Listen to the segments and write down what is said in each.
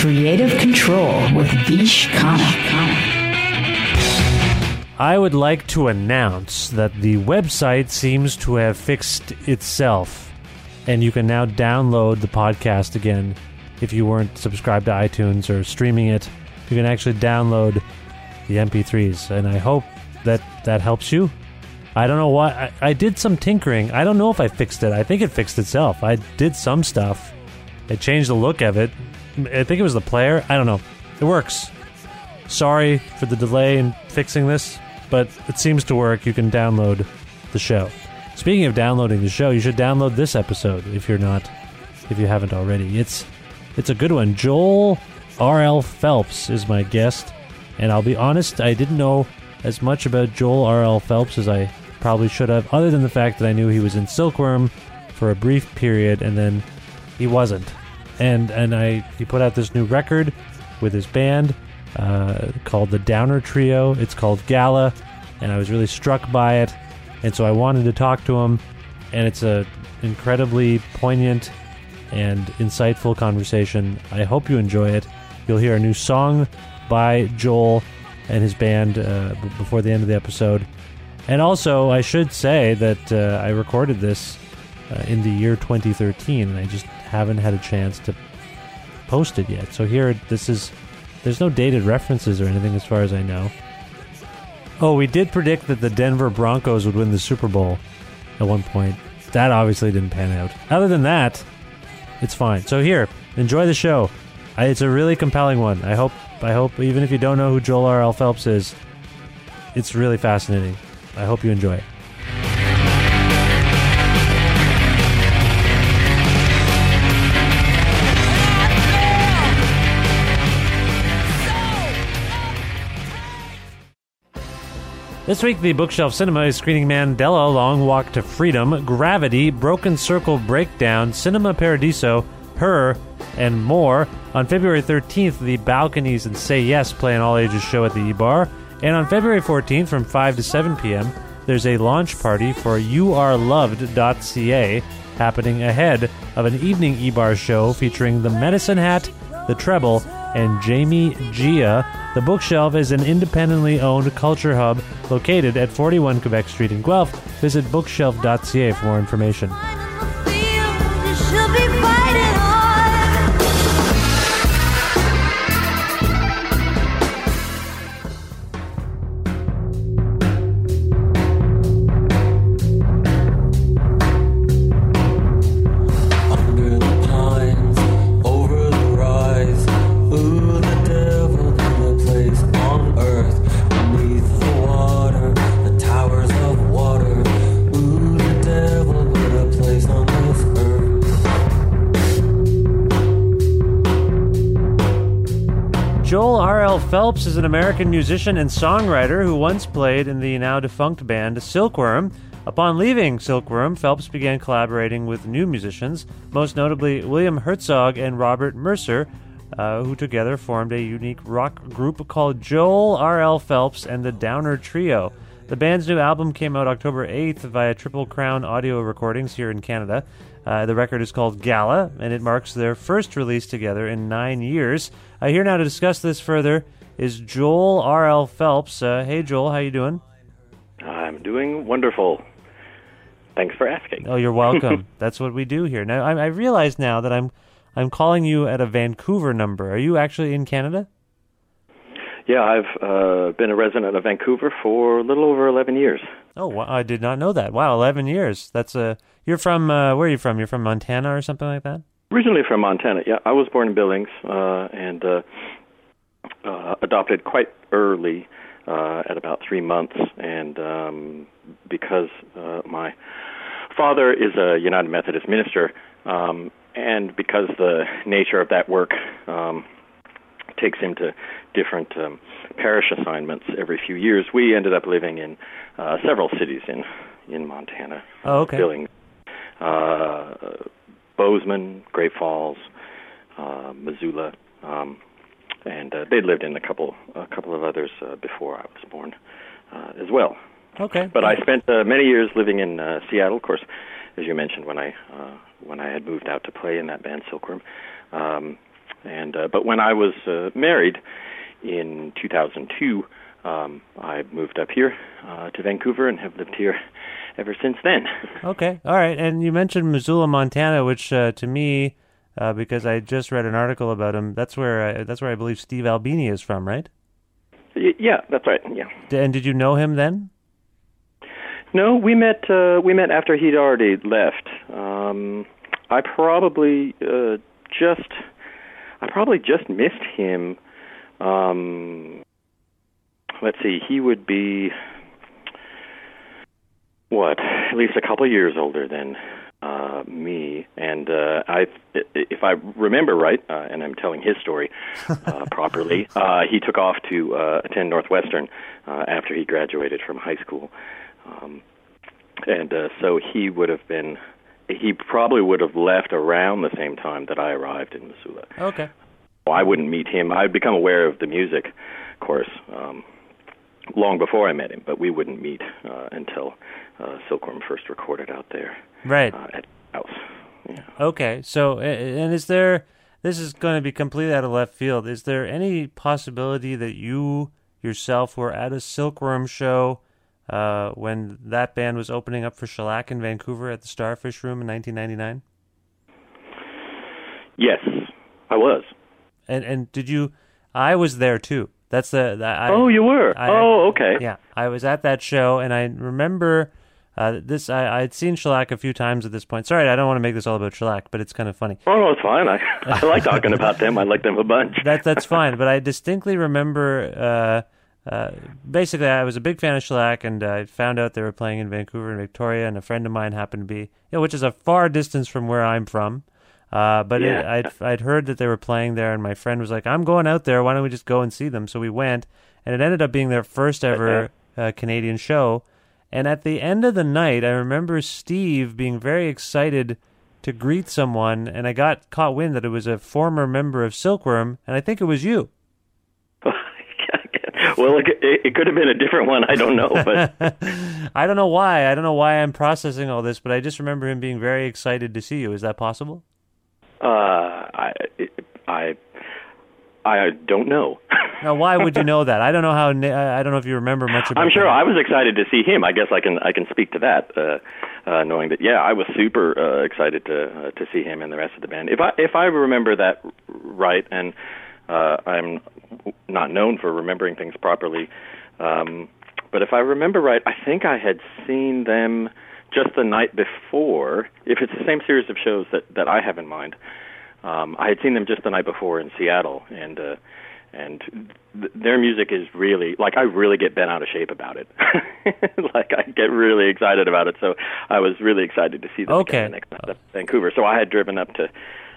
Creative Control with Vish Khanna. I would like to announce that the website seems to have fixed itself, and you can now download the podcast again if you weren't subscribed to iTunes or streaming it. You can actually download the MP3s, and I hope that that helps you. I don't know why. I, I did some tinkering. I don't know if I fixed it. I think it fixed itself. I did some stuff. I changed the look of it. I think it was the player. I don't know. It works. Sorry for the delay in fixing this, but it seems to work. You can download the show. Speaking of downloading the show, you should download this episode if you're not if you haven't already. It's it's a good one. Joel R.L. Phelps is my guest, and I'll be honest, I didn't know as much about Joel R.L. Phelps as I probably should have, other than the fact that I knew he was in Silkworm for a brief period and then he wasn't and and I he put out this new record with his band uh, called the Downer Trio. It's called Gala, and I was really struck by it, and so I wanted to talk to him. And it's a incredibly poignant and insightful conversation. I hope you enjoy it. You'll hear a new song by Joel and his band uh, before the end of the episode. And also, I should say that uh, I recorded this uh, in the year 2013, and I just haven't had a chance to post it yet. So here, this is there's no dated references or anything as far as I know. Oh, we did predict that the Denver Broncos would win the Super Bowl at one point. That obviously didn't pan out. Other than that, it's fine. So here, enjoy the show. I, it's a really compelling one. I hope. I hope even if you don't know who Joel R. L. Phelps is, it's really fascinating. I hope you enjoy it. This week, the Bookshelf Cinema is screening Mandela, Long Walk to Freedom, Gravity, Broken Circle Breakdown, Cinema Paradiso, Her, and more. On February 13th, the Balconies and Say Yes play an all ages show at the E Bar. And on February 14th, from 5 to 7 p.m., there's a launch party for youareloved.ca happening ahead of an evening E Bar show featuring the Medicine Hat, the Treble, and Jamie Gia. The bookshelf is an independently owned culture hub located at 41 Quebec Street in Guelph. Visit bookshelf.ca for more information. Phelps is an American musician and songwriter who once played in the now defunct band Silkworm. Upon leaving Silkworm, Phelps began collaborating with new musicians, most notably William Herzog and Robert Mercer, uh, who together formed a unique rock group called Joel R.L. Phelps and the Downer Trio. The band's new album came out October 8th via Triple Crown Audio Recordings here in Canada. Uh, the record is called Gala, and it marks their first release together in nine years. Uh, here now to discuss this further is Joel R.L. Phelps. Uh, hey, Joel, how you doing? I'm doing wonderful. Thanks for asking. Oh, you're welcome. That's what we do here. Now, I, I realize now that I'm I'm calling you at a Vancouver number. Are you actually in Canada? Yeah, I've uh, been a resident of Vancouver for a little over 11 years. Oh, wow, I did not know that. Wow, 11 years. That's a. You're from uh, where are you from? You're from Montana or something like that? Originally from Montana. Yeah, I was born in Billings uh, and uh, adopted quite early, uh, at about three months, and um, because uh, my father is a United Methodist minister, um, and because the nature of that work um, takes him to different um, parish assignments every few years, we ended up living in uh, several cities in in Montana. Oh, okay. Billings, uh, Bozeman, Great Falls, uh, Missoula, um, and uh, they'd lived in a couple a couple of others uh, before I was born uh, as well. Okay. But I spent uh, many years living in uh, Seattle, of course, as you mentioned when I uh, when I had moved out to play in that band Silkworm. Um, and uh, but when I was uh, married in 2002, um, I moved up here uh, to Vancouver and have lived here ever since then. Okay, all right. And you mentioned Missoula, Montana, which uh, to me, uh, because I just read an article about him, that's where I, that's where I believe Steve Albini is from, right? Y- yeah, that's right. Yeah. And did you know him then? No, we met. Uh, we met after he'd already left. Um, I probably uh, just. I probably just missed him. Um, let's see. He would be what? At least a couple of years older than uh, me. And uh, I, if I remember right, uh, and I'm telling his story uh, properly, uh, he took off to uh, attend Northwestern uh, after he graduated from high school. Um, and uh, so he would have been he probably would have left around the same time that I arrived in Missoula. Okay. Well, I wouldn't meet him. I'd become aware of the music, of course, um, long before I met him, but we wouldn't meet uh, until uh, Silkworm first recorded out there Right. uh, at house. Yeah. Okay. So, and is there? This is going to be completely out of left field. Is there any possibility that you yourself were at a Silkworm show uh, when that band was opening up for Shellac in Vancouver at the Starfish Room in 1999? Yes, I was. And and did you? I was there too. That's the. the I, oh, you were. I- oh, okay. Yeah, I was at that show, and I remember uh, this. I I'd seen Shellac a few times at this point. Sorry, I don't want to make this all about Shellac, but it's kind of funny. Oh no, it's fine. I I like talking about them. I like them a bunch. That that's fine, but I distinctly remember. Uh, uh, basically, I was a big fan of Shellac, and I found out they were playing in Vancouver and Victoria, and a friend of mine happened to be, you know, which is a far distance from where I'm from. Uh, but it, I'd I'd heard that they were playing there, and my friend was like, "I'm going out there. Why don't we just go and see them?" So we went, and it ended up being their first ever uh, Canadian show. And at the end of the night, I remember Steve being very excited to greet someone, and I got caught wind that it was a former member of Silkworm, and I think it was you. well, it, it, it could have been a different one. I don't know, but I don't know why. I don't know why I'm processing all this, but I just remember him being very excited to see you. Is that possible? Uh, I I I don't know. Now, why would you know that? I don't know how. I don't know if you remember much about. I'm sure that. I was excited to see him. I guess I can I can speak to that, uh, uh, knowing that yeah, I was super uh, excited to uh, to see him and the rest of the band. If I if I remember that right, and uh, I'm not known for remembering things properly, um, but if I remember right, I think I had seen them just the night before. If it's the same series of shows that that I have in mind, um, I had seen them just the night before in Seattle, and uh, and th- their music is really like I really get bent out of shape about it. like I get really excited about it. So I was really excited to see them Okay. again the next night up in Vancouver. So I had driven up to.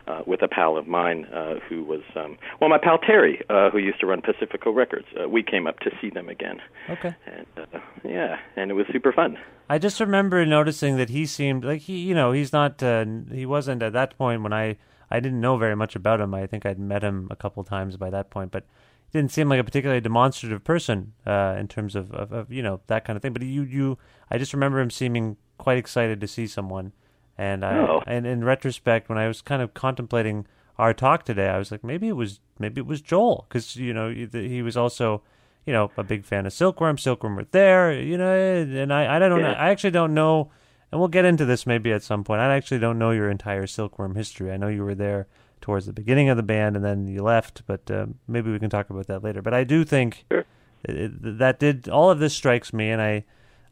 Uh, with a pal of mine uh, who was, um, well, my pal Terry, uh, who used to run Pacifico Records. Uh, we came up to see them again, Okay. and uh, yeah, and it was super fun. I just remember noticing that he seemed like he, you know, he's not. Uh, he wasn't at that point when I. I didn't know very much about him. I think I'd met him a couple times by that point, but he didn't seem like a particularly demonstrative person uh, in terms of, of, of you know that kind of thing. But you you I just remember him seeming quite excited to see someone, and I Oh. and in retrospect, when I was kind of contemplating our talk today, I was like maybe it was maybe it was Joel because you know he was also you know a big fan of Silkworm. Silkworm were there, you know, and I I don't know Yeah. I actually don't know. And we'll get into this maybe at some point. I actually don't know your entire Silkworm history. I know you were there towards the beginning of the band and then you left, but uh, maybe we can talk about that later. But I do think Sure. it- that did all of this strikes me, and I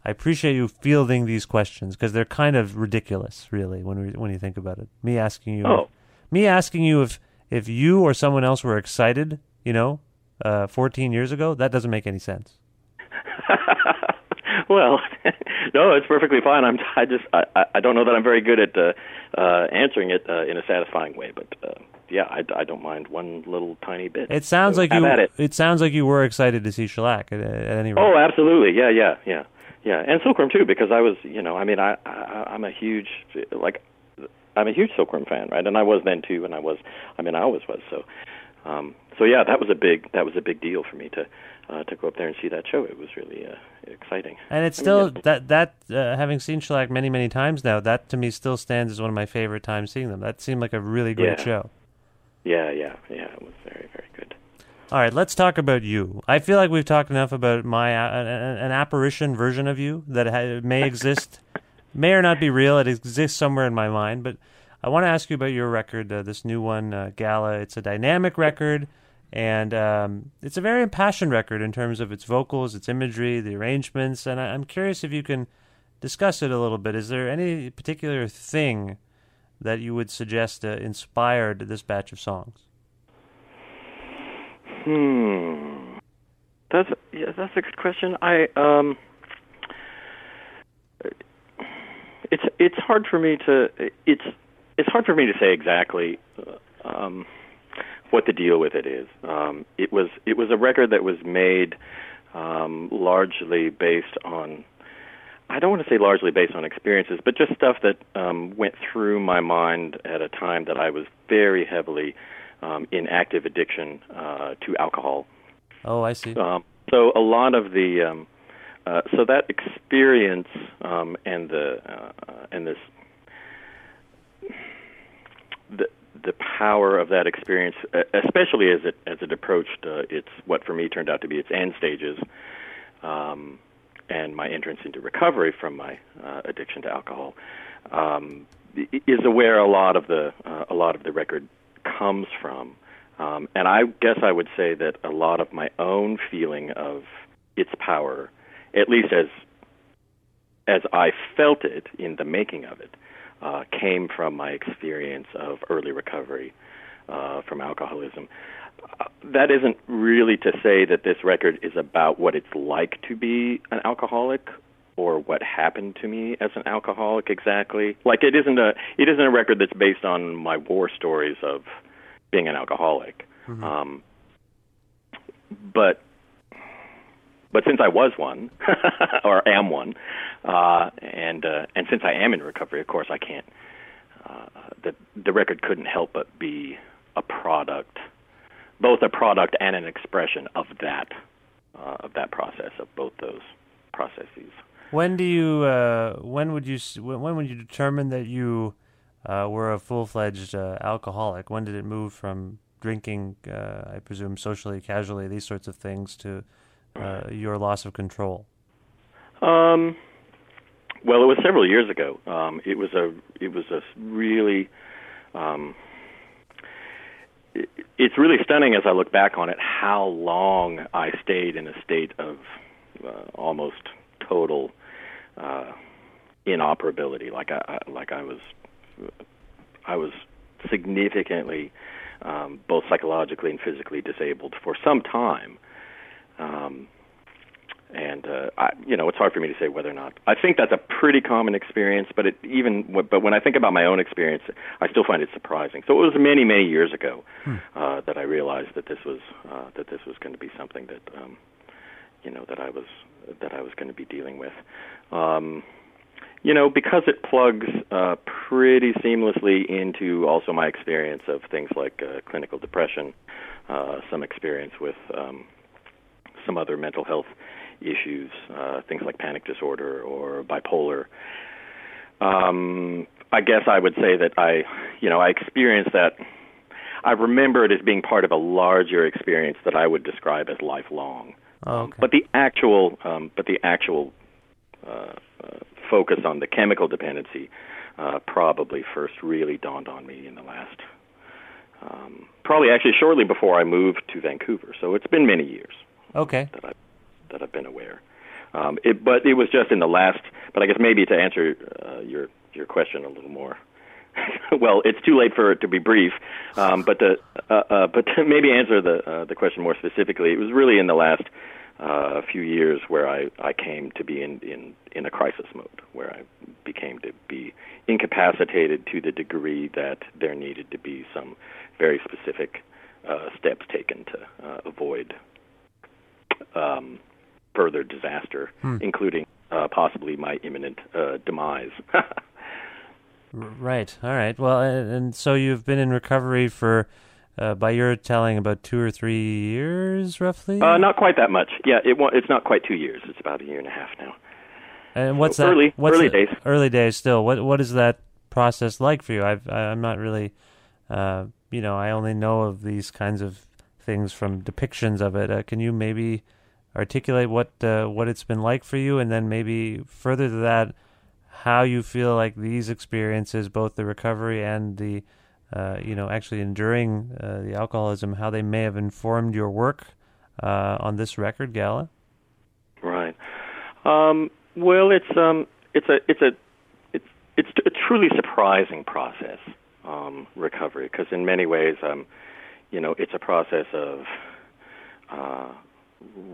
I appreciate you fielding these questions because they're kind of ridiculous, really, when we when you think about it. Me asking you, Oh. me asking you if if you or someone else were excited, you know, uh, 14 years ago, that doesn't make any sense. well, no, it's perfectly fine. I'm. I just. I. I- don't know that I'm very good at uh, uh, answering it uh, in a satisfying way, but uh, yeah, I, I don't mind one little tiny bit. It sounds So like you. at it. sounds like you were excited to see Shellac at, at any rate. Oh, absolutely. Yeah, yeah, yeah, yeah, and Silkworm too, because I was, you know, I mean, I, I I'm a huge like, I'm a huge Silkworm fan, right? And I was then too, and I was, I mean, I always was. So, um, so yeah, that was a big that was a big deal for me to uh, to go up there and see that show. It was really uh, exciting. And it's I mean, still yeah. that that uh, having seen Shellac many many times now, that to me still stands as one of my favorite times seeing them. That seemed like a really great Yeah. show. Yeah, yeah, yeah. It was very, very good. All right, let's talk about you. I feel like we've talked enough about my uh, an, an apparition version of you that ha- may exist, may or not be real. It exists somewhere in my mind, but I want to ask you about your record, uh, this new one, uh, Gala. It's a dynamic record, and um, it's a very impassioned record in terms of its vocals, its imagery, the arrangements. And I, I'm curious if you can discuss it a little bit. Is there any particular thing that you would suggest uh, inspired this batch of songs? Hmm. That's yeah. That's a good question. I um. It's it's hard for me to it's it's hard for me to say exactly um, what the deal with it is. Um, it was it was a record that was made um, largely based on I don't want to say largely based on experiences, but just stuff that um, went through my mind at a time that I was very heavily um, in active addiction uh, to alcohol. Oh, I see. Um, so a lot of the um, uh, so that experience um, and the uh, and this the the power of that experience, especially as it as it approached uh, its what for me turned out to be its end stages, um, and my entrance into recovery from my uh, addiction to alcohol, um, is aware a lot of the uh, a lot of the record comes from. Um, and I guess I would say that a lot of my own feeling of its power, at least as as I felt it in the making of it, uh, came from my experience of early recovery uh, from alcoholism. Uh, that isn't really to say that this record is about what it's like to be an alcoholic or what happened to me as an alcoholic exactly. Like it isn't a it isn't a record that's based on my war stories of being an alcoholic. Um, but but since I was one, or am one, uh, and uh, and since I am in recovery, of course, I can't. Uh, the the record couldn't help but be a product, both a product and an expression of that uh, of that process of both those processes. When do you? Uh, when would you? When, when would you determine that you uh, were a full fledged uh, alcoholic? When did it move from drinking, uh, I presume, socially, casually, these sorts of things, to uh, your loss of control? Um, well, it was several years ago. Um, it was a it was a really um, it, it's really stunning as I look back on it how long I stayed in a state of uh, almost total uh, inoperability. Like I, I like I was I was significantly um, both psychologically and physically disabled for some time. Um, and uh, I, you know, it's hard for me to say whether or not. I think that's a pretty common experience, but it even, but when I think about my own experience, I still find it surprising. So it was many, many years ago uh, that I realized that this was uh, that this was going to be something that, um, you know, that I was that I was going to be dealing with. Um, you know, because it plugs uh, pretty seamlessly into also my experience of things like uh, clinical depression, uh, some experience with um, some other mental health issues, uh, things like panic disorder or bipolar. Um, I guess I would say that I, you know, I experienced that. I remember it as being part of a larger experience that I would describe as lifelong. Oh, okay. But the actual, um, but the actual uh, uh, focus on the chemical dependency uh, probably first really dawned on me in the last, um, probably actually shortly before I moved to Vancouver. So it's been many years okay. that I that I've been aware. Um, it, but it was just in the last. But I guess maybe to answer uh, your your question a little more. well, it's too late for it to be brief, um, but to uh, uh, but to maybe answer the uh, the question more specifically, it was really in the last uh, few years where I, I came to be in, in in a crisis mode, where I became to be incapacitated to the degree that there needed to be some very specific uh, steps taken to uh, avoid um, further disaster, including uh, possibly my imminent uh, demise. Right. All right. Well, and, and so you've been in recovery for, uh, by your telling, about two or three years, roughly. uh, not quite that much. Yeah, it it's not quite two years. It's about a year and a half now. and what's so that? early- what's early the- days. Early days. Still, what what is that process like for you? I've I, I'm not really, uh, you know, I only know of these kinds of things from depictions of it. Uh, can you maybe articulate what uh, what it's been like for you, and then maybe further to that, how you feel like these experiences, both the recovery and the, uh, you know, actually enduring uh, the alcoholism, how they may have informed your work uh, on this record gala? Right. Um, well, it's um, it's a it's a it's it's a truly surprising process, um, recovery, because in many ways, um, you know, it's a process of uh,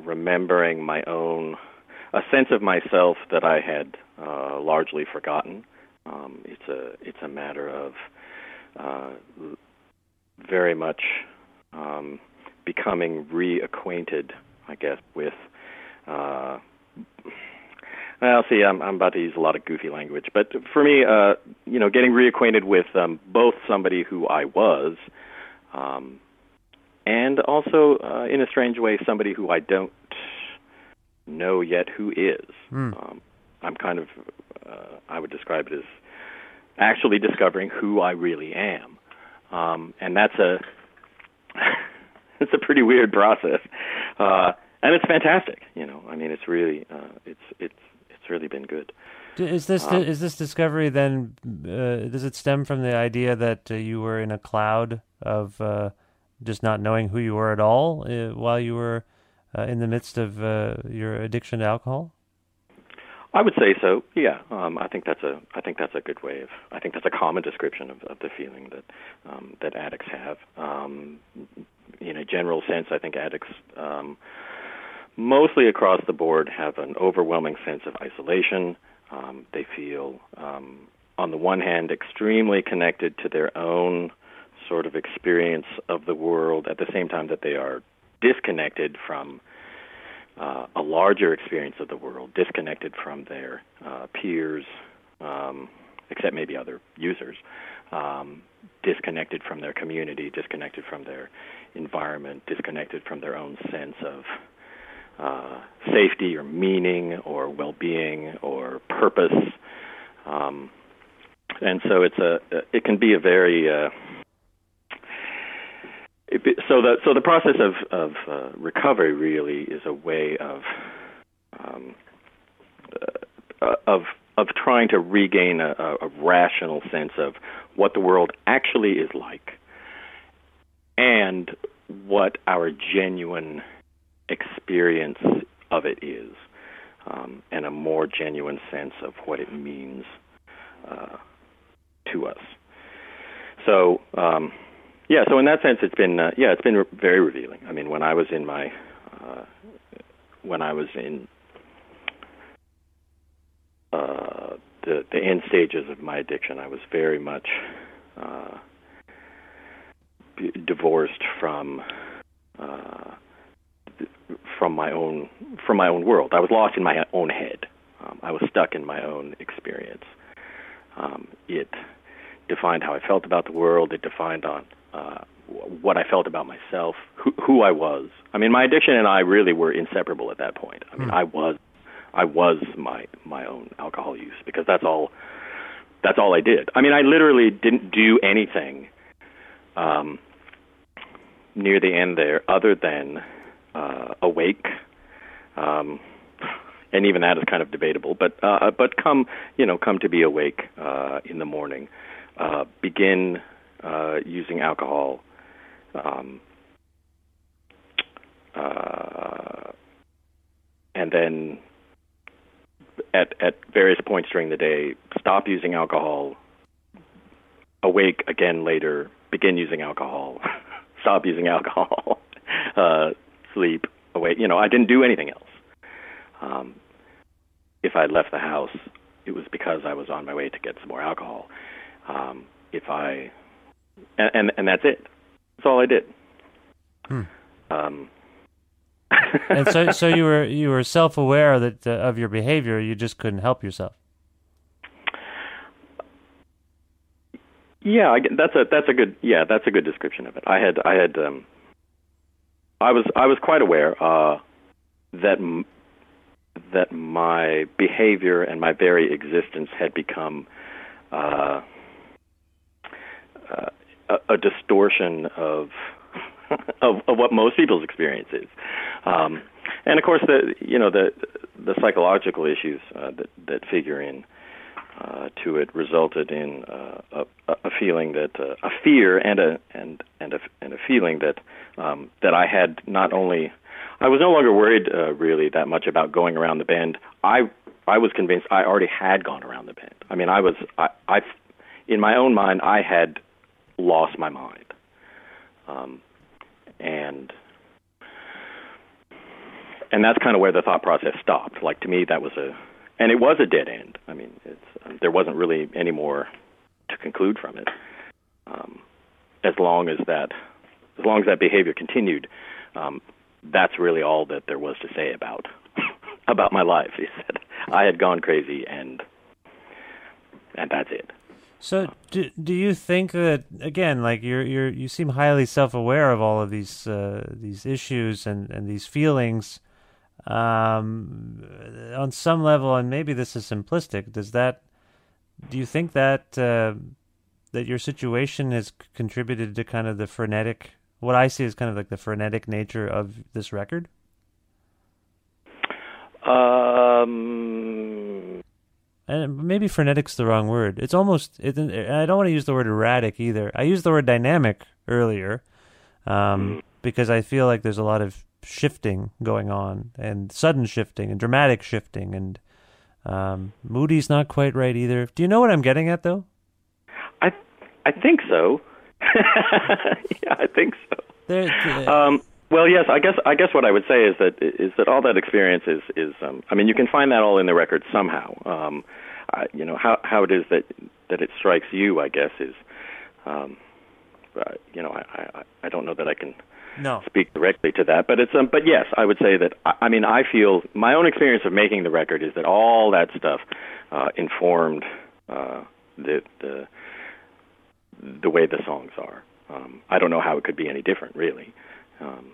remembering my own a sense of myself that I had uh, largely forgotten. Um, it's a it's a matter of uh, very much um, becoming reacquainted, I guess, with. Uh, well, see, I'm, I'm about to use a lot of goofy language, but for me, uh, you know, getting reacquainted with um, both somebody who I was, um, and also, uh, in a strange way, somebody who I don't know yet who is. Um, I'm kind of, uh, I would describe it as actually discovering who I really am, um, and that's a, it's a pretty weird process, uh, and it's fantastic. You know, I mean, it's really, uh, it's it's it's really been good. Is this Um, is this discovery then? Uh, does it stem from the idea that uh, you were in a cloud of uh, just not knowing who you were at all uh, while you were uh, in the midst of uh, your addiction to alcohol? I would say so. Yeah, um, I think that's a I think that's a good way of I think that's a common description of, of the feeling that um, that addicts have. Um, in a general sense, I think addicts um, mostly across the board have an overwhelming sense of isolation. Um, they feel, um, on the one hand, extremely connected to their own sort of experience of the world, at the same time that they are disconnected from uh, a larger experience of the world, disconnected from their uh, peers, um, except maybe other users, um, disconnected from their community, disconnected from their environment, disconnected from their own sense of uh, safety or meaning or well-being or purpose. Um, and so it's a it can be a very uh, so the so the process of of uh, recovery really is a way of um, uh, of of trying to regain a, a, a rational sense of what the world actually is like and what our genuine experience of it is, um, and a more genuine sense of what it means uh, to us. So, um, yeah. So in that sense, it's been uh, yeah, it's been re- very revealing. I mean, when I was in my uh, when I was in uh, the the end stages of my addiction, I was very much uh, b- divorced from uh, from my own from my own world. I was lost in my own head. Um, I was stuck in my own experience. Um, it defined how I felt about the world. It defined on uh, what I felt about myself, who, who I was. I mean, my addiction and I really were inseparable at that point. I mean, I was, I was my my own alcohol use because that's all, that's all I did. I mean, I literally didn't do anything um, near the end there other than uh, awake. Um, and even that is kind of debatable. But uh, but come you know come to be awake uh, in the morning, uh, begin uh, using alcohol, um, uh, and then at at various points during the day stop using alcohol, awake again later, begin using alcohol, stop using alcohol, uh, sleep, awake. You know, I didn't do anything else. Um, if I left the house, it was because I was on my way to get some more alcohol. Um, if I, and, and and that's it. That's all I did. Um, and so, so you were you were self aware that uh, of your behavior. You just couldn't help yourself. Yeah, I, that's a that's a good yeah that's a good description of it. I had I had um, I was I was quite aware uh, that m- that my behavior and my very existence had become uh, uh, a, distortion of, of of what most people's experience is. Um, and of course, the you know the the psychological issues uh, that that figure in uh, to it resulted in uh, a, a feeling that uh, a fear and a and and a and a feeling that um, that I had not only I was no longer worried uh, really that much about going around the bend. I I was convinced I already had gone around the bend. I mean, I was I, I in my own mind I had lost my mind, um, and and that's kind of where the thought process stopped. Like to me, that was a and it was a dead end. I mean, it's um, there wasn't really any more to conclude from it. Um, as long as that, as long as that behavior continued, um, that's really all that there was to say about about my life. He said I had gone crazy, and and that's it. So, do, do you think that again, like you're you're you seem highly self aware of all of these uh, these issues and and these feelings, um, on some level, and maybe this is simplistic. Does that do you think that uh, that your situation has contributed to kind of the frenetic? What I see is kind of like the frenetic nature of this record. Um, and maybe frenetic's the wrong word. It's almost. It, I don't want to use the word erratic either. I used the word dynamic earlier, um, because I feel like there's a lot of shifting going on, and sudden shifting, and dramatic shifting, and um, moody's not quite right either. Do you know what I'm getting at, though? I I think so. yeah, I think so. There, Um, well, yes, I guess I guess what I would say is that is that all that experience is is um, I mean you can find that all in the record somehow. Um, I, you know how how it is that that it strikes you, I guess is, um, uh, you know I, I I don't know that I can no. speak directly to that, but it's um, but yes, I would say that I, I mean I feel my own experience of making the record is that all that stuff uh, informed uh, the the the way the songs are. Um, I don't know how it could be any different, really. Um,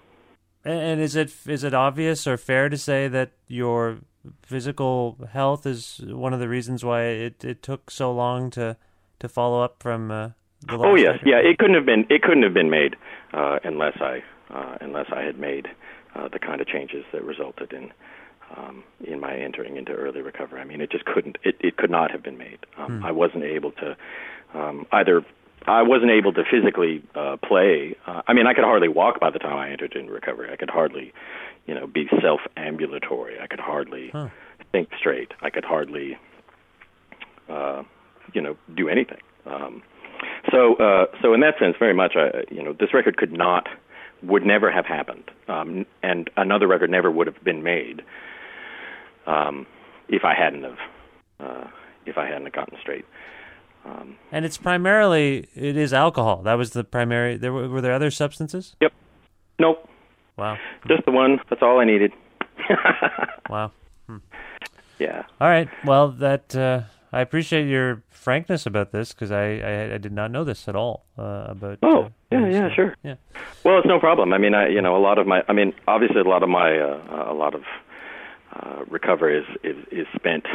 And, is it is it obvious or fair to say that your physical health is one of the reasons why it, it took so long to to follow up from uh, the last oh yes, record? yeah. It couldn't have been. It couldn't have been made uh, unless I uh, unless I had made uh, the kind of changes that resulted in um, in my entering into early recovery. I mean, it just couldn't. It, it could not have been made. Um, I wasn't able to um, either. I wasn't able to physically uh, play. Uh, I mean, I could hardly walk by the time I entered in recovery. I could hardly, you know, be self-ambulatory. I could hardly Huh. think straight. I could hardly, uh, you know, do anything. Um, so, uh, so in that sense, very much, I, you know, this record could not, would never have happened, um, and another record never would have been made um, if I hadn't have, uh, if I hadn't have gotten straight. Um, And it's primarily it is alcohol. That was the primary. There were, were there other substances? yep. Nope. Wow, Just the one. That's all I needed. wow. Hmm. Yeah. All right. Well, that uh, I appreciate your frankness about this because I, I I did not know this at all uh, about. Oh, uh, yeah, yeah, stuff. sure. Yeah. Well, it's no problem. I mean, I you know a lot of my I mean, obviously a lot of my uh, a lot of uh, recovery is, is is spent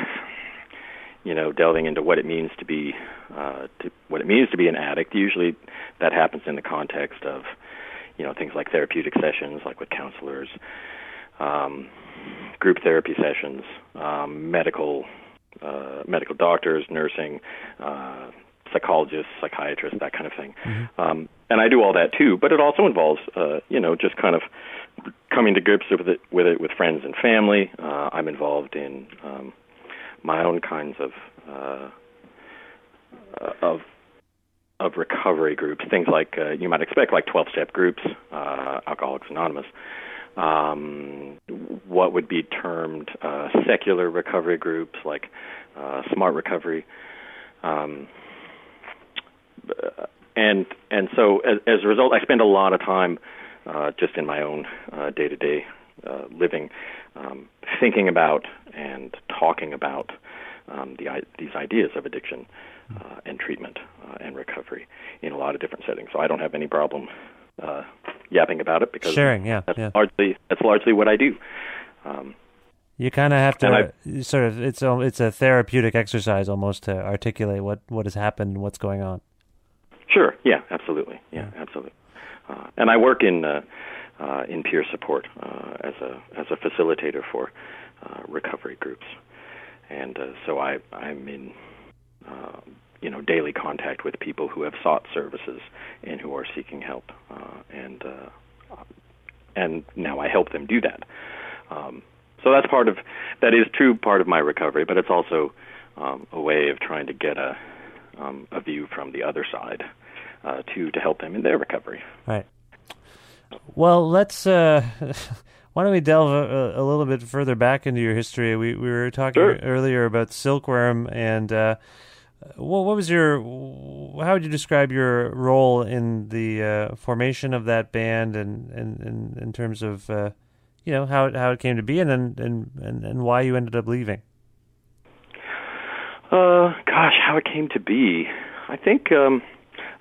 you know delving into what it means to be uh, to what it means to be an addict. Usually, that happens in the context of you know things like therapeutic sessions, like with counselors, um, group therapy sessions, um, medical uh, medical doctors, nursing, uh, psychologists, psychiatrists, that kind of thing. Um, and I do all that too, but it also involves, uh, you know, just kind of coming to grips with it with it with friends and family. Uh, I'm involved in um, my own kinds of uh, of of recovery groups, things like uh, you might expect, like 12-step groups, uh, Alcoholics Anonymous. Um, what would be termed uh, secular recovery groups, like uh, Smart Recovery. Um, and and so as, as a result, I spend a lot of time uh, just in my own uh, day-to-day uh, living, um, thinking about and talking about um, the, these ideas of addiction uh, and treatment uh, and recovery in a lot of different settings. So I don't have any problem uh, yapping about it because Sharing, yeah, that's yeah. largely that's largely what I do. Um, You kind of have to And sort of it's a, it's a therapeutic exercise almost to articulate what what has happened and what's going on. Sure. Yeah. Absolutely. Yeah. Absolutely. Uh, and I work in uh, uh, in peer support uh, as a as a facilitator for uh, recovery groups, and uh, so I I'm in uh, you know daily contact with people who have sought services and who are seeking help, uh, and uh, and now I help them do that. Um, so that's part of that is true part of my recovery, but it's also um, a way of trying to get a um, a view from the other side uh, to to help them in their recovery. Right. Well, let's. Uh, why don't we delve a, a little bit further back into your history? We we were talking Sure. earlier about Silkworm, and uh, what, what was your? How would you describe your role in the uh, formation of that band, and and, and in terms of uh, you know how it, how it came to be, and then and, and and why you ended up leaving? Uh, gosh, how it came to be. I think um,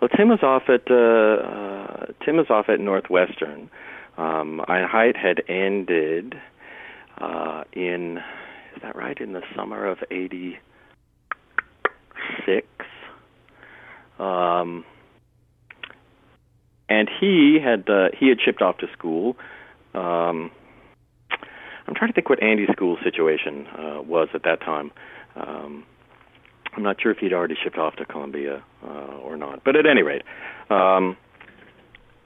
well, Tim was off at uh, uh, Tim was off at Northwestern. Um, Einheit had ended uh, in is that right in the summer of '86. Um, and he had uh, he had shipped off to school. Um, I'm trying to think what Andy's school situation uh, was at that time. Um, I'm not sure if he'd already shipped off to Columbia uh, or not, but at any rate, um,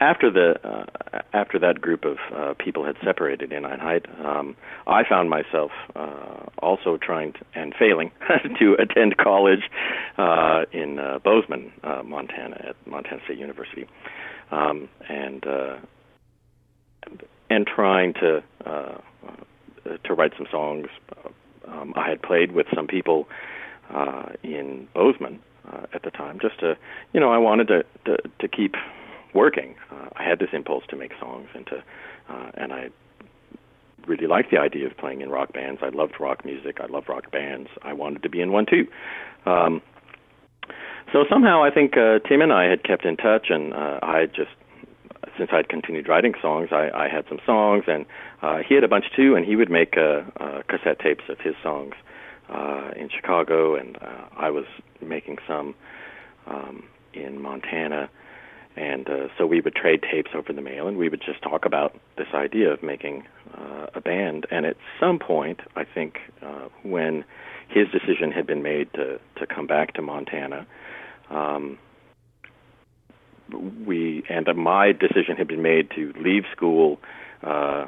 after the uh, after that group of uh, people had separated in Einheit, um, I found myself uh, also trying to, and failing to attend college uh, in uh, Bozeman, uh, Montana, at Montana State University, um, and uh, and trying to uh, to write some songs. Um, I had played with some people uh, in Bozeman uh, at the time, just to, you know, I wanted to to, to keep working. Uh, I had this impulse to make songs and to, uh, and I really liked the idea of playing in rock bands. I loved rock music. I loved rock bands. I wanted to be in one too. Um, so somehow I think uh, Tim and I had kept in touch, and uh, I just since I'd continued writing songs, I, I had some songs, and uh, he had a bunch too, and he would make uh, uh, cassette tapes of his songs uh, in Chicago, and uh, I was making some um, in Montana, and uh, so we would trade tapes over the mail, and we would just talk about this idea of making uh, a band. And at some point, I think uh, when his decision had been made to to come back to Montana. Um, we and my decision had been made to leave school uh,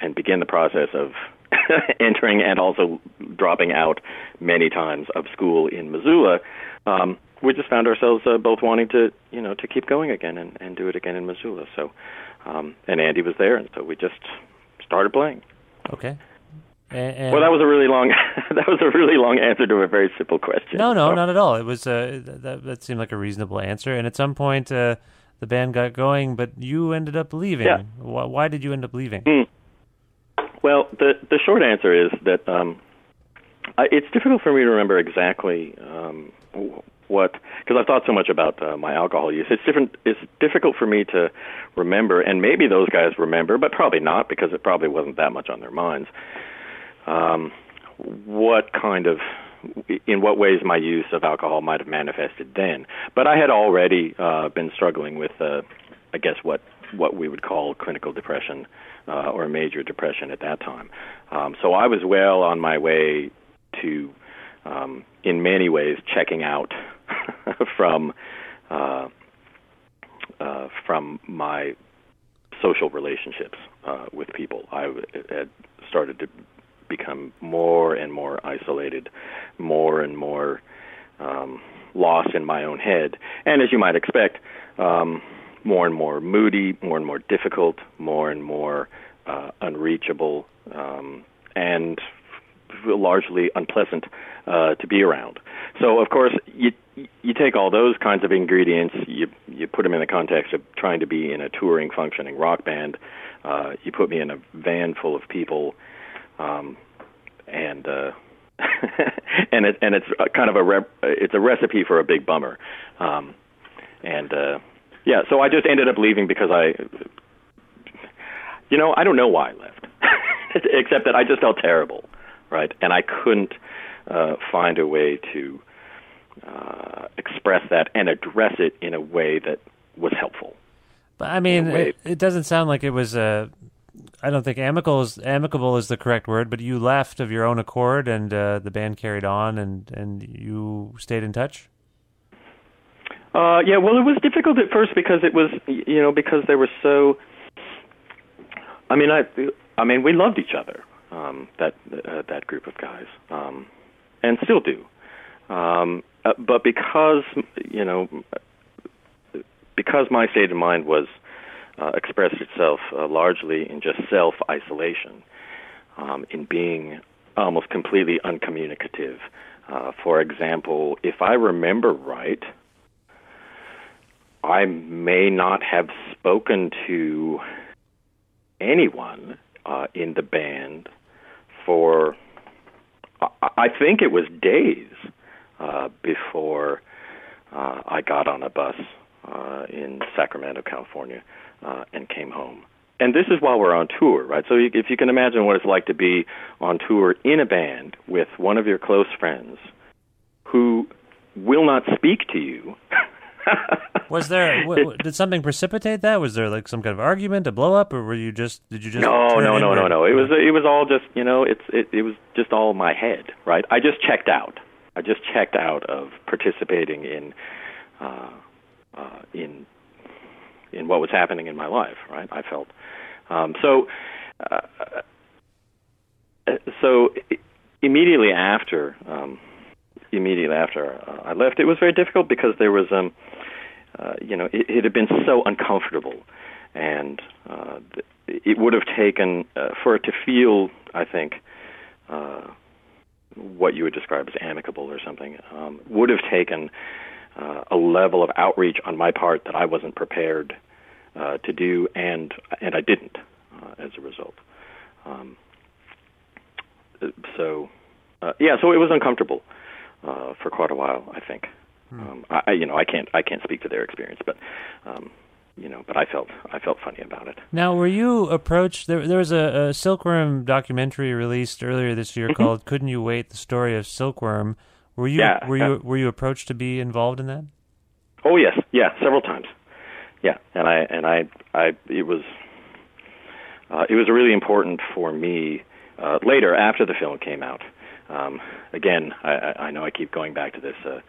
and begin the process of entering and also dropping out many times of school in Missoula. Um, we just found ourselves uh, both wanting to, you know, to keep going again and, and do it again in Missoula. So, um, and Andy was there, and so we just started playing. Okay. And, and Well, that was a really long, that was a really long answer to a very simple question. no, no, So- not at all. It was uh, that, that seemed like a reasonable answer. And at some point, uh, the band got going, but you ended up leaving. Yeah. Why, why did you end up leaving? Mm. Well, the the short answer is that um, I, it's difficult for me to remember exactly um, what because I've thought so much about uh, my alcohol use. It's different. It's difficult for me to remember, and maybe those guys remember, but probably not because it probably wasn't that much on their minds. Um, what kind of in what ways my use of alcohol might have manifested then. But I had already uh, been struggling with, uh, I guess, what what we would call clinical depression uh, or a major depression at that time. Um, so I was well on my way to, um, in many ways, checking out from uh, uh, from my social relationships uh, with people. I had started to become more and more isolated, more and more um, lost in my own head, and as you might expect, um, more and more moody, more and more difficult, more and more uh, unreachable, um, and largely unpleasant uh, to be around. So, of course, you you take all those kinds of ingredients, you you put them in the context of trying to be in a touring, functioning rock band. Uh, you put me in a van full of people, um, and uh, and it and it's kind of a rep, it's a recipe for a big bummer. Um, and uh, yeah, so I just ended up leaving because I, you know, I don't know why I left, except that I just felt terrible, right? And I couldn't uh, find a way to uh, express that and address it in a way that was helpful. But I mean, it, it doesn't sound like it was Uh, I don't think amicable is amicable is the correct word, but you left of your own accord, and uh, the band carried on, and and you stayed in touch. Uh, yeah, well, it was difficult at first because it was, you know, because they were so. I mean, I, I mean, we loved each other. Um, that uh, that group of guys, um, and still do. Um, uh, but because you know, because my state of mind was uh, expressed itself uh, largely in just self isolation, um, in being almost completely uncommunicative. Uh, for example, if I remember right, I may not have spoken to anyone uh, in the band for, I, think it was days uh, before uh, I got on a bus uh, in Sacramento, California, uh, and came home. And this is while we're on tour, right? So if you can imagine what it's like to be on tour in a band with one of your close friends who will not speak to you. Was there w- w- did something precipitate that? Was there like some kind of argument, a blow up, or were you just did you just No, no, no, no, no. It was it was all just you know it's it it was just all my head, right? I just checked out. I just checked out of participating in uh, uh, in in what was happening in my life, right? I felt um, so. Uh, uh, so i- immediately after um, immediately after uh, I left, it was very difficult because there was um uh, you know it, it had been so uncomfortable, and uh, it would have taken uh, for it to feel I think. Uh, what you would describe as amicable or something um, would have taken uh, a level of outreach on my part that I wasn't prepared uh, to do, and and I didn't uh, as a result. Um, so uh, yeah, so it was uncomfortable uh, for quite a while, I think. Um, I, you know, I can't I can't speak to their experience, but um, you know, but I felt I felt funny about it. Now, were you approached? There, there was a, a Silkworm documentary released earlier this year Mm-hmm. called "Couldn't You Wait?" The story of Silkworm. Were you Yeah, were you were you approached to be involved in that? Oh yes, yeah, several times. Yeah, and I and I I it was uh, it was really important for me uh, later after the film came out. Um, again, I, I know I keep going back to this uh,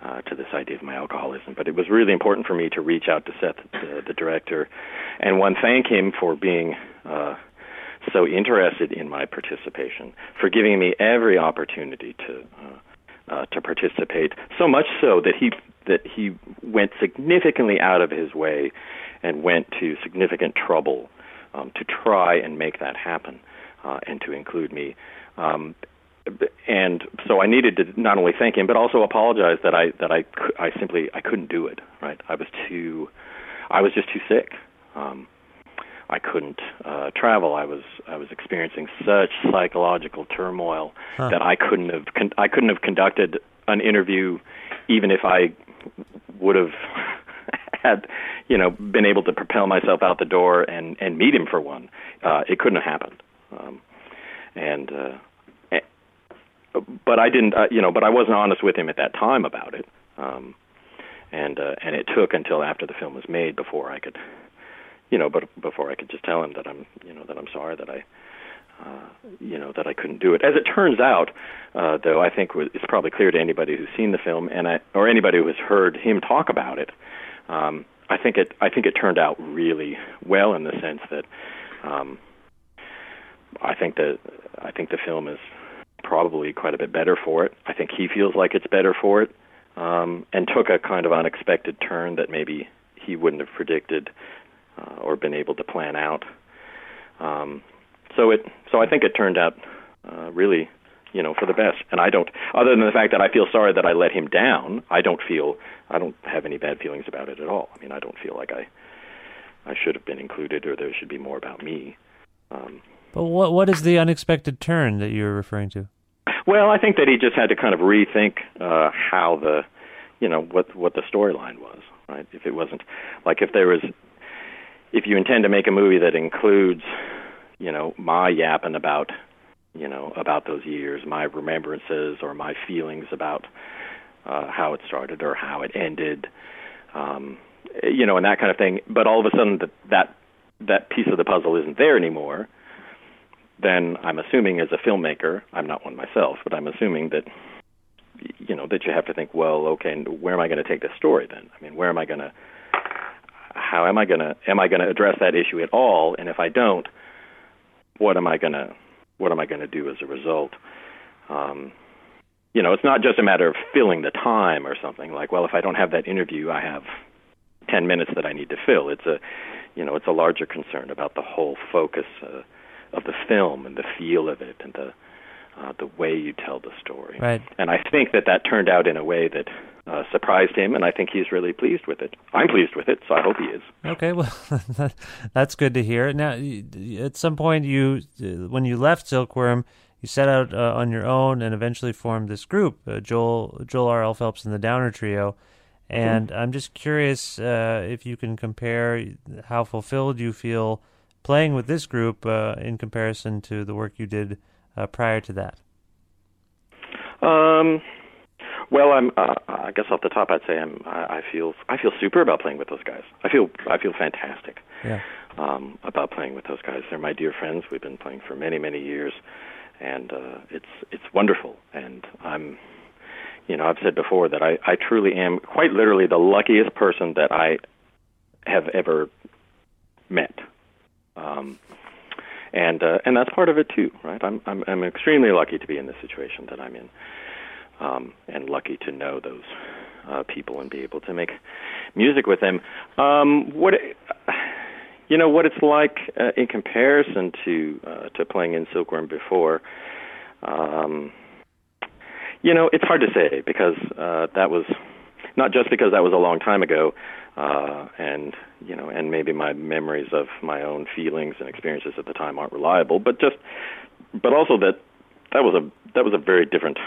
uh, to this idea of my alcoholism, but it was really important for me to reach out to Seth, the, the director, and one thank him for being. Uh, so interested in my participation, for giving me every opportunity to uh, uh, to participate. So much so that he that he went significantly out of his way and went to significant trouble um, to try and make that happen uh, and to include me. Um, and so I needed to not only thank him but also apologize that I that I I simply I couldn't do it. Right, I was too I was just too sick. Um, I couldn't uh, travel. I was I was experiencing such psychological turmoil Huh. that I couldn't have con- I couldn't have conducted an interview, even if I would have had you know been able to propel myself out the door and and meet him for one. Uh, it couldn't have happened. Um, and uh, but I didn't uh, you know but I wasn't honest with him at that time about it. Um, and uh, and it took until after the film was made before I could you know, but before I could just tell him that I'm, you know, that I'm sorry that I, uh, you know, that I couldn't do it. As it turns out, uh, though, I think it's probably clear to anybody who's seen the film and I, or anybody who has heard him talk about it. Um, I think it, I think it turned out really well in the sense that, um, I think that I think the film is probably quite a bit better for it. I think he feels like it's better for it, um, and took a kind of unexpected turn that maybe he wouldn't have predicted uh, or been able to plan out. Um, so it, so I think it turned out uh, really, you know, for the best. And I don't, other than the fact that I feel sorry that I let him down, I don't feel, I don't have any bad feelings about it at all. I mean, I don't feel like I, I should have been included or there should be more about me. Um, But what what is the unexpected turn that you're referring to? Well, I think that he just had to kind of rethink uh, how the, you know, what what the storyline was, right? If it wasn't like if there was, if you intend to make a movie that includes, you know, my yapping about, you know, about those years, my remembrances or my feelings about uh, how it started or how it ended, um, you know, and that kind of thing. But all of a sudden, that that that piece of the puzzle isn't there anymore then I'm assuming as a filmmaker, I'm not one myself, but I'm assuming that you know that you have to think, well, okay, where am I going to take this story then? I mean, where am I going to how am I going to am I going to address that issue at all? And if I don't, what am I going to what am I going to do as a result? Um, you know, it's not just a matter of filling the time or something like, well, if I don't have that interview, I have 10 minutes that I need to fill. It's a, you know, it's a larger concern about the whole focus uh, of the film and the feel of it and the uh, the way you tell the story. Right. And I think that that turned out in a way that uh, surprised him, and I think he's really pleased with it. I'm pleased with it, so I hope he is. Okay, well, that's good to hear. Now, at some point, you uh, when you left Silkworm, you set out uh, on your own and eventually formed this group, uh, Joel Joel R. L. Phelps and the Downer Trio. And I'm just curious uh, if you can compare how fulfilled you feel playing with this group uh, in comparison to the work you did uh, prior to that. Um, well, I'm. Uh, I guess off the top, I'd say I'm. I, I feel. I feel super about playing with those guys. I feel. I feel fantastic. Yeah. Um, about playing with those guys. They're my dear friends. We've been playing for many, many years, and uh, it's it's wonderful. And I'm. You know, I've said before that I, I truly am quite literally the luckiest person that I have ever met. Um, and uh, and that's part of it too, right? I'm I'm I'm extremely lucky to be in the situation that I'm in, um, and lucky to know those uh, people and be able to make music with them. Um, what you know, what it's like uh, in comparison to uh, to playing in Silkworm before. Um, you know, it's hard to say because uh, that was not just because that was a long time ago, uh, and you know, and maybe my memories of my own feelings and experiences at the time aren't reliable, but just, but also that that was a that was a very different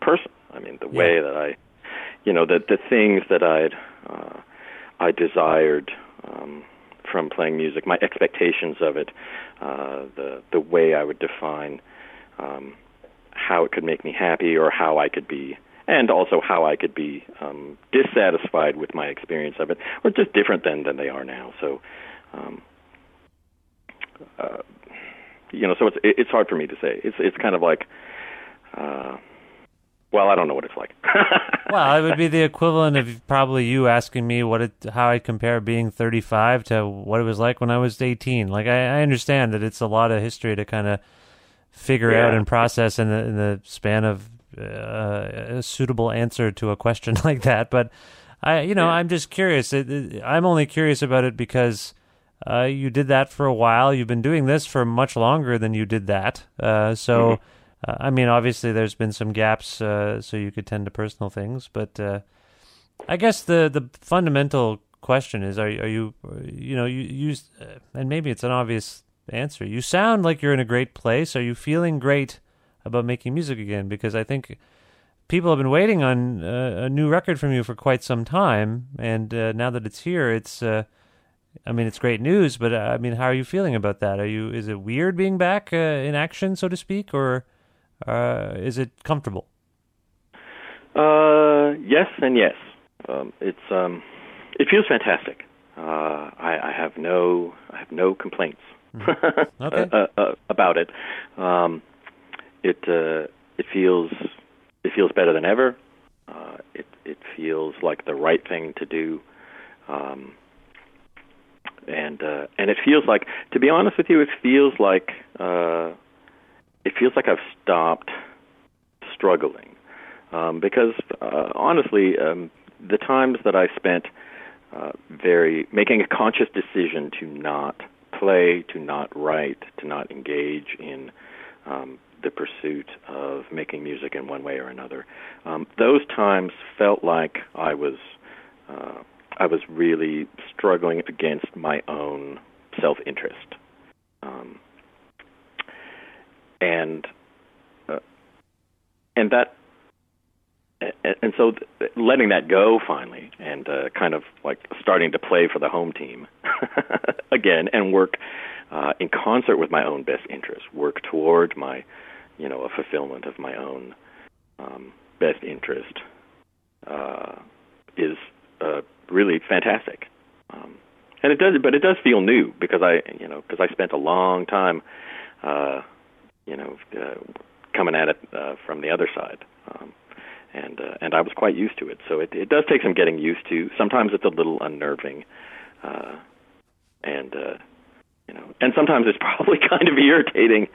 person. I mean, the way that I, you know, that the things that I'd uh, I desired um, from playing music, my expectations of it, uh, the the way I would define um, how it could make me happy or how I could be and also how I could be um, dissatisfied with my experience of it, or just different than than they are now. So, um, uh, you know, so it's it's hard for me to say. It's it's kind of like, uh, well, I don't know what it's like. well, it would be the equivalent of probably you asking me what it how I compare being 35 to what it was like when I was 18. Like I, I understand that it's a lot of history to kind of figure Yeah. out and process in the in the span of uh, a suitable answer to a question like that. But I, you know, I'm just curious. It, it, I'm only curious about it because uh, you did that for a while. You've been doing this for much longer than you did that. Uh, so, uh, I mean, obviously, there's been some gaps, uh, so you could tend to personal things. But uh, I guess the the fundamental question is: Are are you, you know, you use, uh, and maybe it's an obvious answer. You sound like you're in a great place. Are you feeling great about making music again? Because I think people have been waiting on uh, a new record from you for quite some time, and uh, now that it's here, it's. Uh, I mean, it's great news, but uh, I mean, how are you feeling about that? Are you? Is it weird being back uh, in action, so to speak, or uh, is it comfortable? Uh, yes and yes. Um, it's um, it feels fantastic. Uh, I, I have no I have no complaints Okay. uh, uh, about it. Um, it uh, it feels it feels better than ever. Uh, it it feels like the right thing to do. Um, and uh, and it feels like, to be honest with you, it feels like uh, it feels like I've stopped struggling um, because uh, honestly, um, the times that I spent uh, very making a conscious decision to not play, to not write, to not engage in um, the pursuit of making music in one way or another. Um, those times felt like I was uh, I was really struggling against my own self-interest, um, and uh, and that and, and so letting that go finally and uh, kind of like starting to play for the home team again and work uh, in concert with my own best interests work toward my you know a fulfillment of my own um, best interest uh, is uh, really fantastic um, and it does but it does feel new because I you know because I spent a long time uh, you know uh, coming at it uh, from the other side um, and uh, and I was quite used to it. So it it does take some getting used to. Sometimes it's a little unnerving, uh, and uh, you know, and sometimes it's probably kind of irritating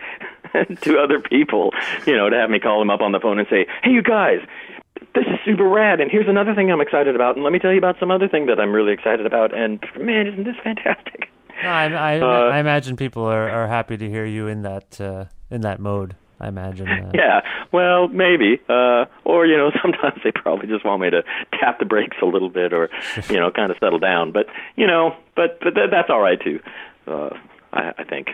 to other people, you know, to have me call them up on the phone and say, "Hey, you guys." This is super rad, and here's another thing I'm excited about, and let me tell you about some other thing that I'm really excited about. And man, isn't this fantastic? No, I, I, Uh, I imagine people are, are happy to hear you in that uh, in that mode. I imagine. Uh, Yeah, well, maybe. Uh, or, you know, sometimes they probably just want me to tap the brakes a little bit or, you know, kind of settle down. But, you know, but, but th- that's all right, too, uh, I, I think.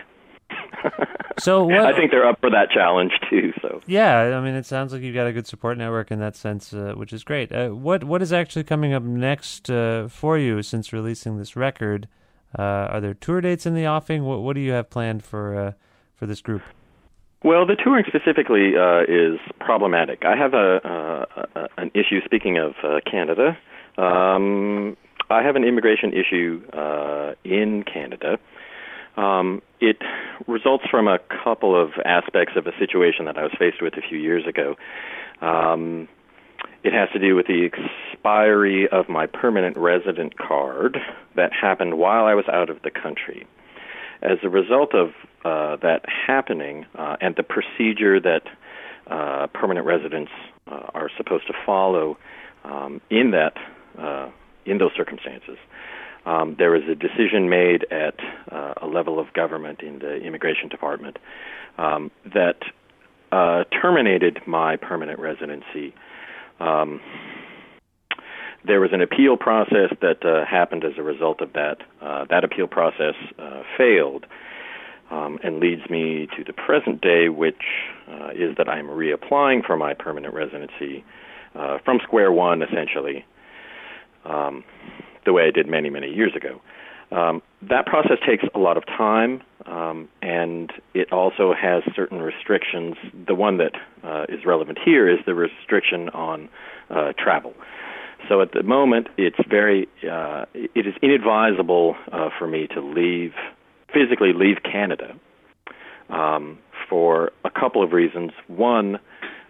So what? I think they're up for that challenge, too, so. Yeah, I mean, it sounds like you've got a good support network in that sense, uh, which is great. Uh, what what is actually coming up next uh, for you since releasing this record? Uh, are there tour dates in the offing? What what do you have planned for uh, for this group? Well, the touring specifically uh, is problematic. I have a, uh, an issue. Speaking of uh, Canada, um, I have an immigration issue uh, in Canada. Um, it results from a couple of aspects of a situation that I was faced with a few years ago. Um, it has to do with the expiry of my permanent resident card that happened while I was out of the country. As a result of uh, that happening uh, and the procedure that uh, permanent residents uh, are supposed to follow um, in that uh, in those circumstances, um, there was a decision made at uh, a level of government in the immigration department um, that uh, terminated my permanent residency. Um, there was an appeal process that uh, happened as a result of that. Uh, that appeal process uh, failed um, and leads me to the present day, which uh, is that I'm reapplying for my permanent residency from square one, essentially, um, the way I did many, many years ago. Um, that process takes a lot of time, um, and it also has certain restrictions. The one that uh, is relevant here is the restriction on uh, travel. So at the moment, it's very, uh, it is inadvisable uh, for me to leave, physically leave Canada um, for a couple of reasons. One,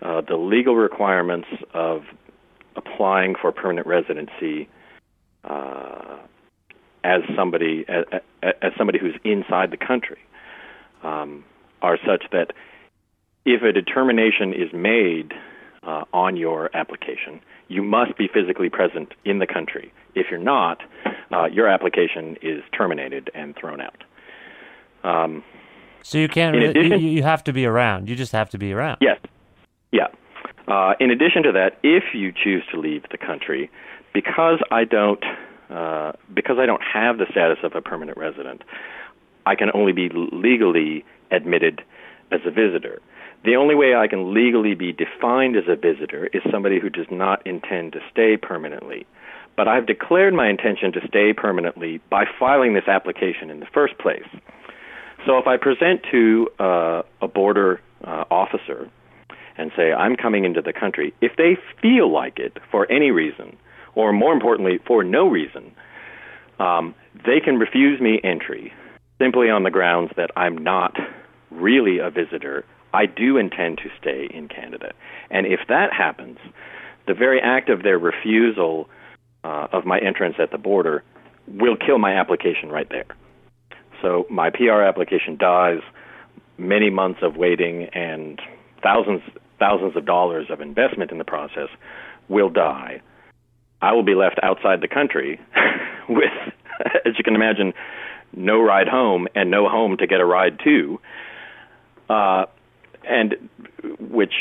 uh, the legal requirements of applying for permanent residency uh, as somebody as, as somebody who's inside the country um, are such that if a determination is made uh, on your application, you must be physically present in the country. If you're not, uh, your application is terminated and thrown out. Um, So you can't. Really, addition- you, you have to be around. You just have to be around. Yes. Yeah. Uh, in addition to that, if you choose to leave the country, because I don't, uh, because I don't have the status of a permanent resident, I can only be legally admitted as a visitor. The only way I can legally be defined as a visitor is somebody who does not intend to stay permanently. But I've declared my intention to stay permanently by filing this application in the first place. So if I present to uh, a border uh, officer and say, I'm coming into the country, if they feel like it for any reason, or more importantly, for no reason, um, they can refuse me entry simply on the grounds that I'm not really a visitor. I do intend to stay in Canada. And if that happens, the very act of their refusal uh, of my entrance at the border will kill my application right there. So my PR application dies, many months of waiting and thousands thousands of dollars of investment in the process will die. I will be left outside the country with, as you can imagine, no ride home and no home to get a ride to, uh, and which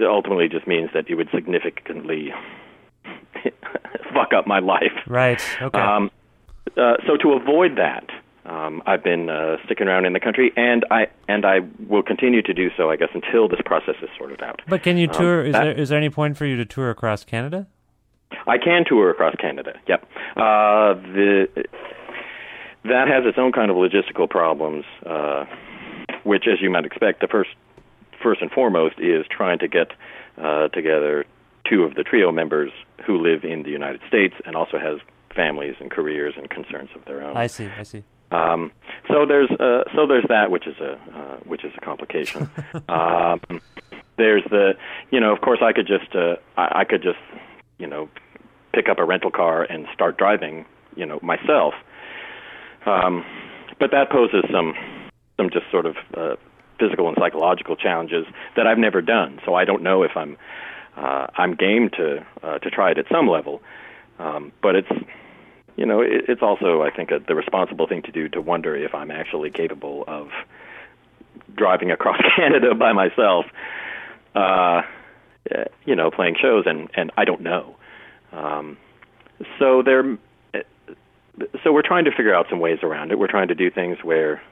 ultimately just means that it would significantly fuck up my life. Right. Okay. Um, uh, so to avoid that, um, I've been uh, sticking around in the country, and I and I will continue to do so, I guess, until this process is sorted out. but can you um, tour? is that- there is there any point for you to tour across Canada? I can tour across Canada. Yep. Uh, the that has its own kind of logistical problems, uh, which, as you might expect, the first first and foremost is trying to get uh, together two of the trio members who live in the United States and also has families and careers and concerns of their own. I see. I see. Um, so there's uh, so there's that, which is a uh, which is a complication. um, there's the you know, of course, I could just uh, I, I could just you know pick up a rental car and start driving you know myself. Um, but that poses some some just sort of uh, physical and psychological challenges that I've never done. So I don't know if I'm uh, I'm game to uh, to try it at some level. Um, but it's you know it, it's also I think a, the responsible thing to do to wonder if I'm actually capable of driving across Canada by myself. Uh, you know, playing shows, and and I don't know. Um, so there, so we're trying to figure out some ways around it. We're trying to do things where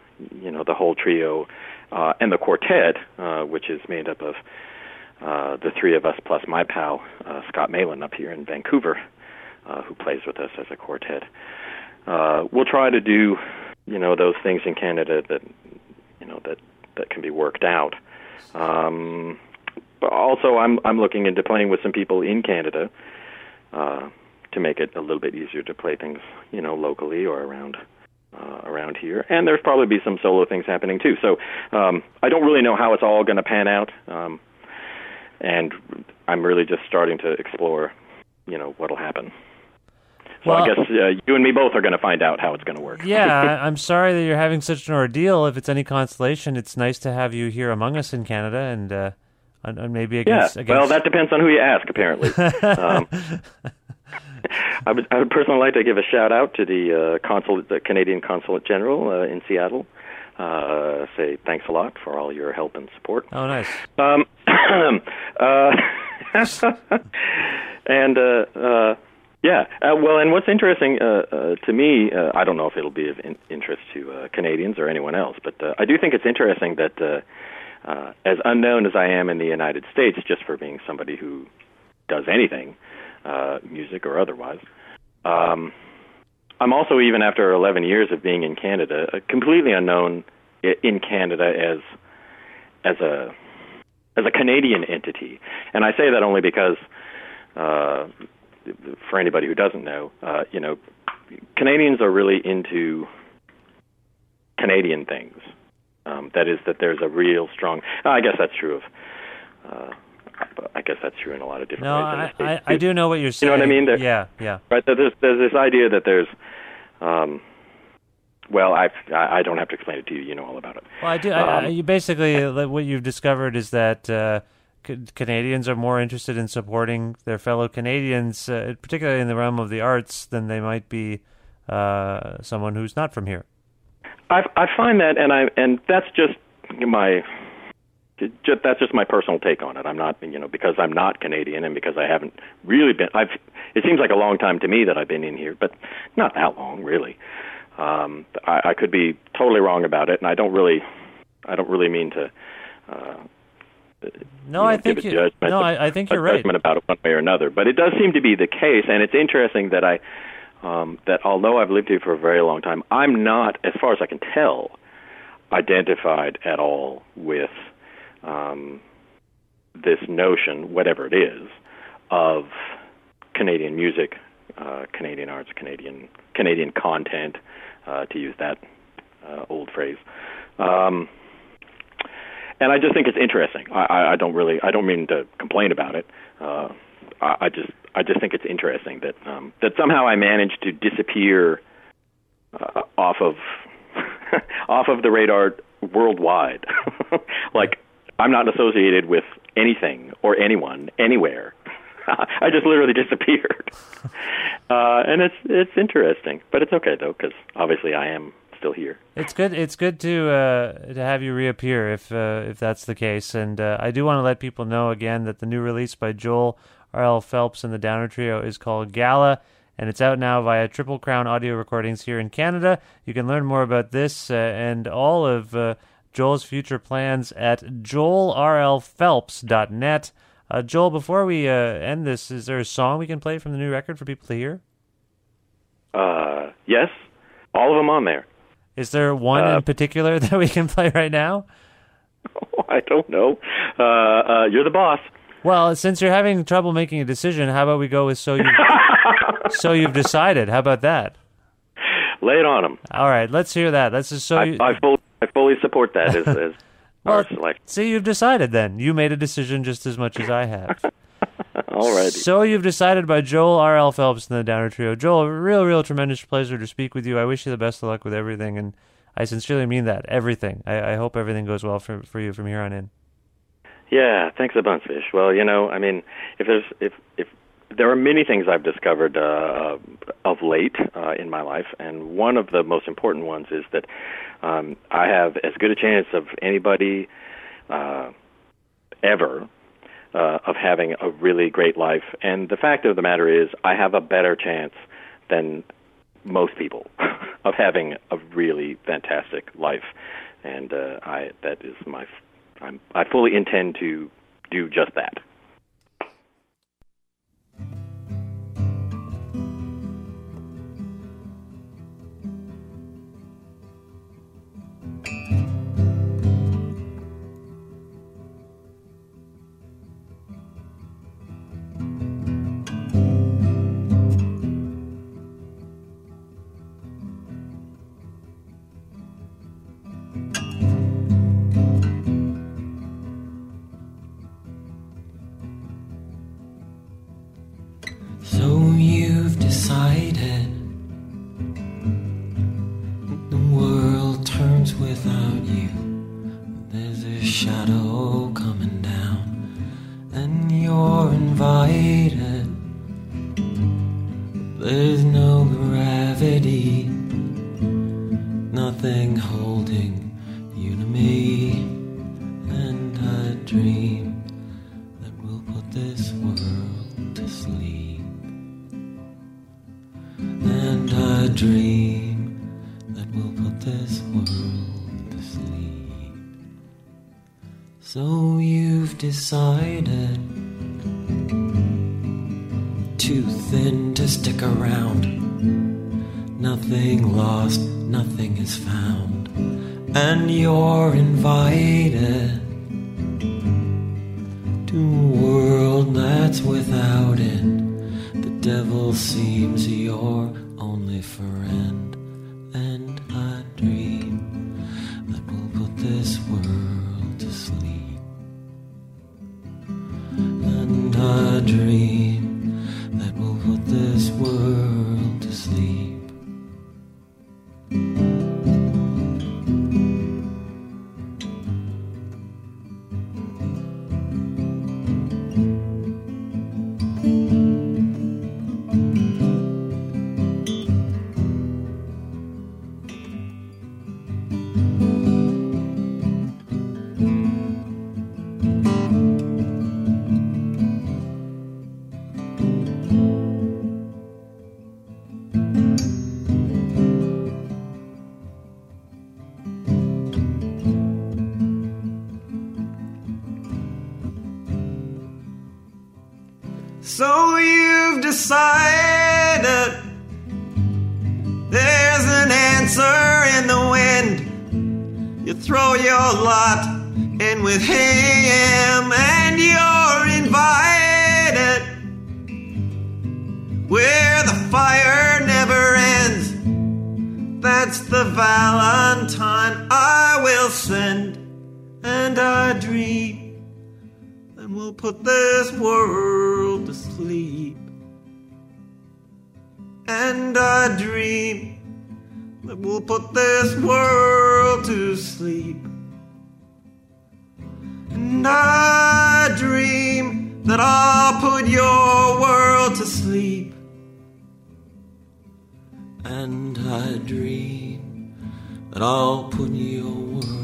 you know the whole trio uh, and the quartet, uh, which is made up of uh, the three of us plus my pal uh, Scott Malin up here in Vancouver, uh, who plays with us as a quartet. Uh, we'll try to do you know those things in Canada that you know that that can be worked out. Um, but also, I'm I'm looking into playing with some people in Canada uh, to make it a little bit easier to play things, you know, locally or around uh, around here. And there's probably be some solo things happening too. So um, I don't really know how it's all going to pan out, um, and I'm really just starting to explore, you know, what'll happen. So I guess uh, you and me both are going to find out how it's going to work. Yeah, I'm sorry that you're having such an ordeal. If it's any consolation, it's nice to have you here among us in Canada, and uh, and, and maybe Yeah. against. Well, that depends on who you ask, apparently. um, I would, I would personally like to give a shout out to the uh, consulate, the Canadian Consulate General uh, in Seattle. Uh, say thanks a lot for all your help and support. Oh, nice. Um, uh, and uh, uh, yeah, uh, well, and what's interesting uh, uh, to me, uh, I don't know if it'll be of in- interest to uh, Canadians or anyone else, but uh, I do think it's interesting that uh, uh, as unknown as I am in the United States, just for being somebody who does anything, uh, music or otherwise. Um, I'm also, even after 11 years of being in Canada, completely unknown in Canada as as a as a Canadian entity, and I say that only because, uh, for anybody who doesn't know, uh, you know, Canadians are really into Canadian things. Um, that is, that there's a real strong. I guess that's true of. Uh, I guess that's true in a lot of different No, ways. the I, I, I do know what you're saying. You know what I mean? There- Yeah, yeah. Right. There's there's this idea that there's, um, well, I I don't have to explain it to you. You know all about it. Well, I do. I, I, Um, you basically what you've discovered is that uh, Canadians are more interested in supporting their fellow Canadians, uh, particularly in the realm of the arts, than they might be uh, someone who's not from here. I I find that, and I and that's just my. Just, that's just my personal take on it. I'm not, you know, because I'm not Canadian and because I haven't really been. I've. It seems like a long time to me that I've been in here, but not that long, really. Um, I, I could be totally wrong about it, and I don't really, I don't really mean to. Uh, No, you know, I think you, no, I, I think you're right. judgment about it one way or another. But it does seem to be the case, and it's interesting that I um, that although I've lived here for a very long time, I'm not, as far as I can tell, identified at all with um, this notion, whatever it is, of Canadian music, uh, Canadian arts, Canadian Canadian content, uh, to use that uh, old phrase. Um, and I just think it's interesting. I, I, I don't really, I don't mean to complain about it. Uh, I, I just, I just think it's interesting that um, that somehow I managed to disappear uh, off of off of the radar worldwide. like I'm not associated with anything or anyone anywhere. I just literally disappeared, uh, and it's it's interesting, but it's okay though because obviously I am still here. It's good. It's good to uh, to have you reappear if uh, if that's the case. And uh, I do want to let people know again that the new release by Joel R.L. Phelps and the Downer Trio is called Gala, and it's out now via Triple Crown Audio Recordings here in Canada. You can learn more about this uh, and all of uh, Joel's future plans at joelrlphelps.net. Uh, Joel, before we uh, end this, is there a song we can play from the new record for people to hear? Uh, yes, all of them on there. Is there one Uh, in particular that we can play right now? I don't know. Uh, uh, you're the boss. Well, since you're having trouble making a decision, how about we go with so you so you've decided? How about that? Lay it on them. All right, let's hear that. That's just so I, you. I, fully, I fully support that as, as well, see, you've decided. Then you made a decision just as much as I have. All right. So you've decided by Joel R. L. Phelps and the Downer Trio. Joel, real, real tremendous pleasure to speak with you. I wish you the best of luck with everything, and I sincerely mean that. Everything. I, I hope everything goes well for for you from here on in. Yeah, thanks a bunch, Vish. Well, you know, I mean, if there's if if there are many things I've discovered uh, of late uh, in my life, and one of the most important ones is that um, I have as good a chance of anybody uh, ever uh, of having a really great life. And the fact of the matter is, I have a better chance than most people of having a really fantastic life, and uh, I that is my I'm, I fully intend to do just that. So too thin to stick around. Nothing lost, nothing is found, and you're invited So you've decided there's an answer in the wind. You throw your lot in with him and you're invited where the fire never ends. That's the Valentine I will send, and I dream and we'll put this world to sleep. And I dream that we'll put this world to sleep. And I dream that I'll put your world to sleep. And I dream that I'll put your world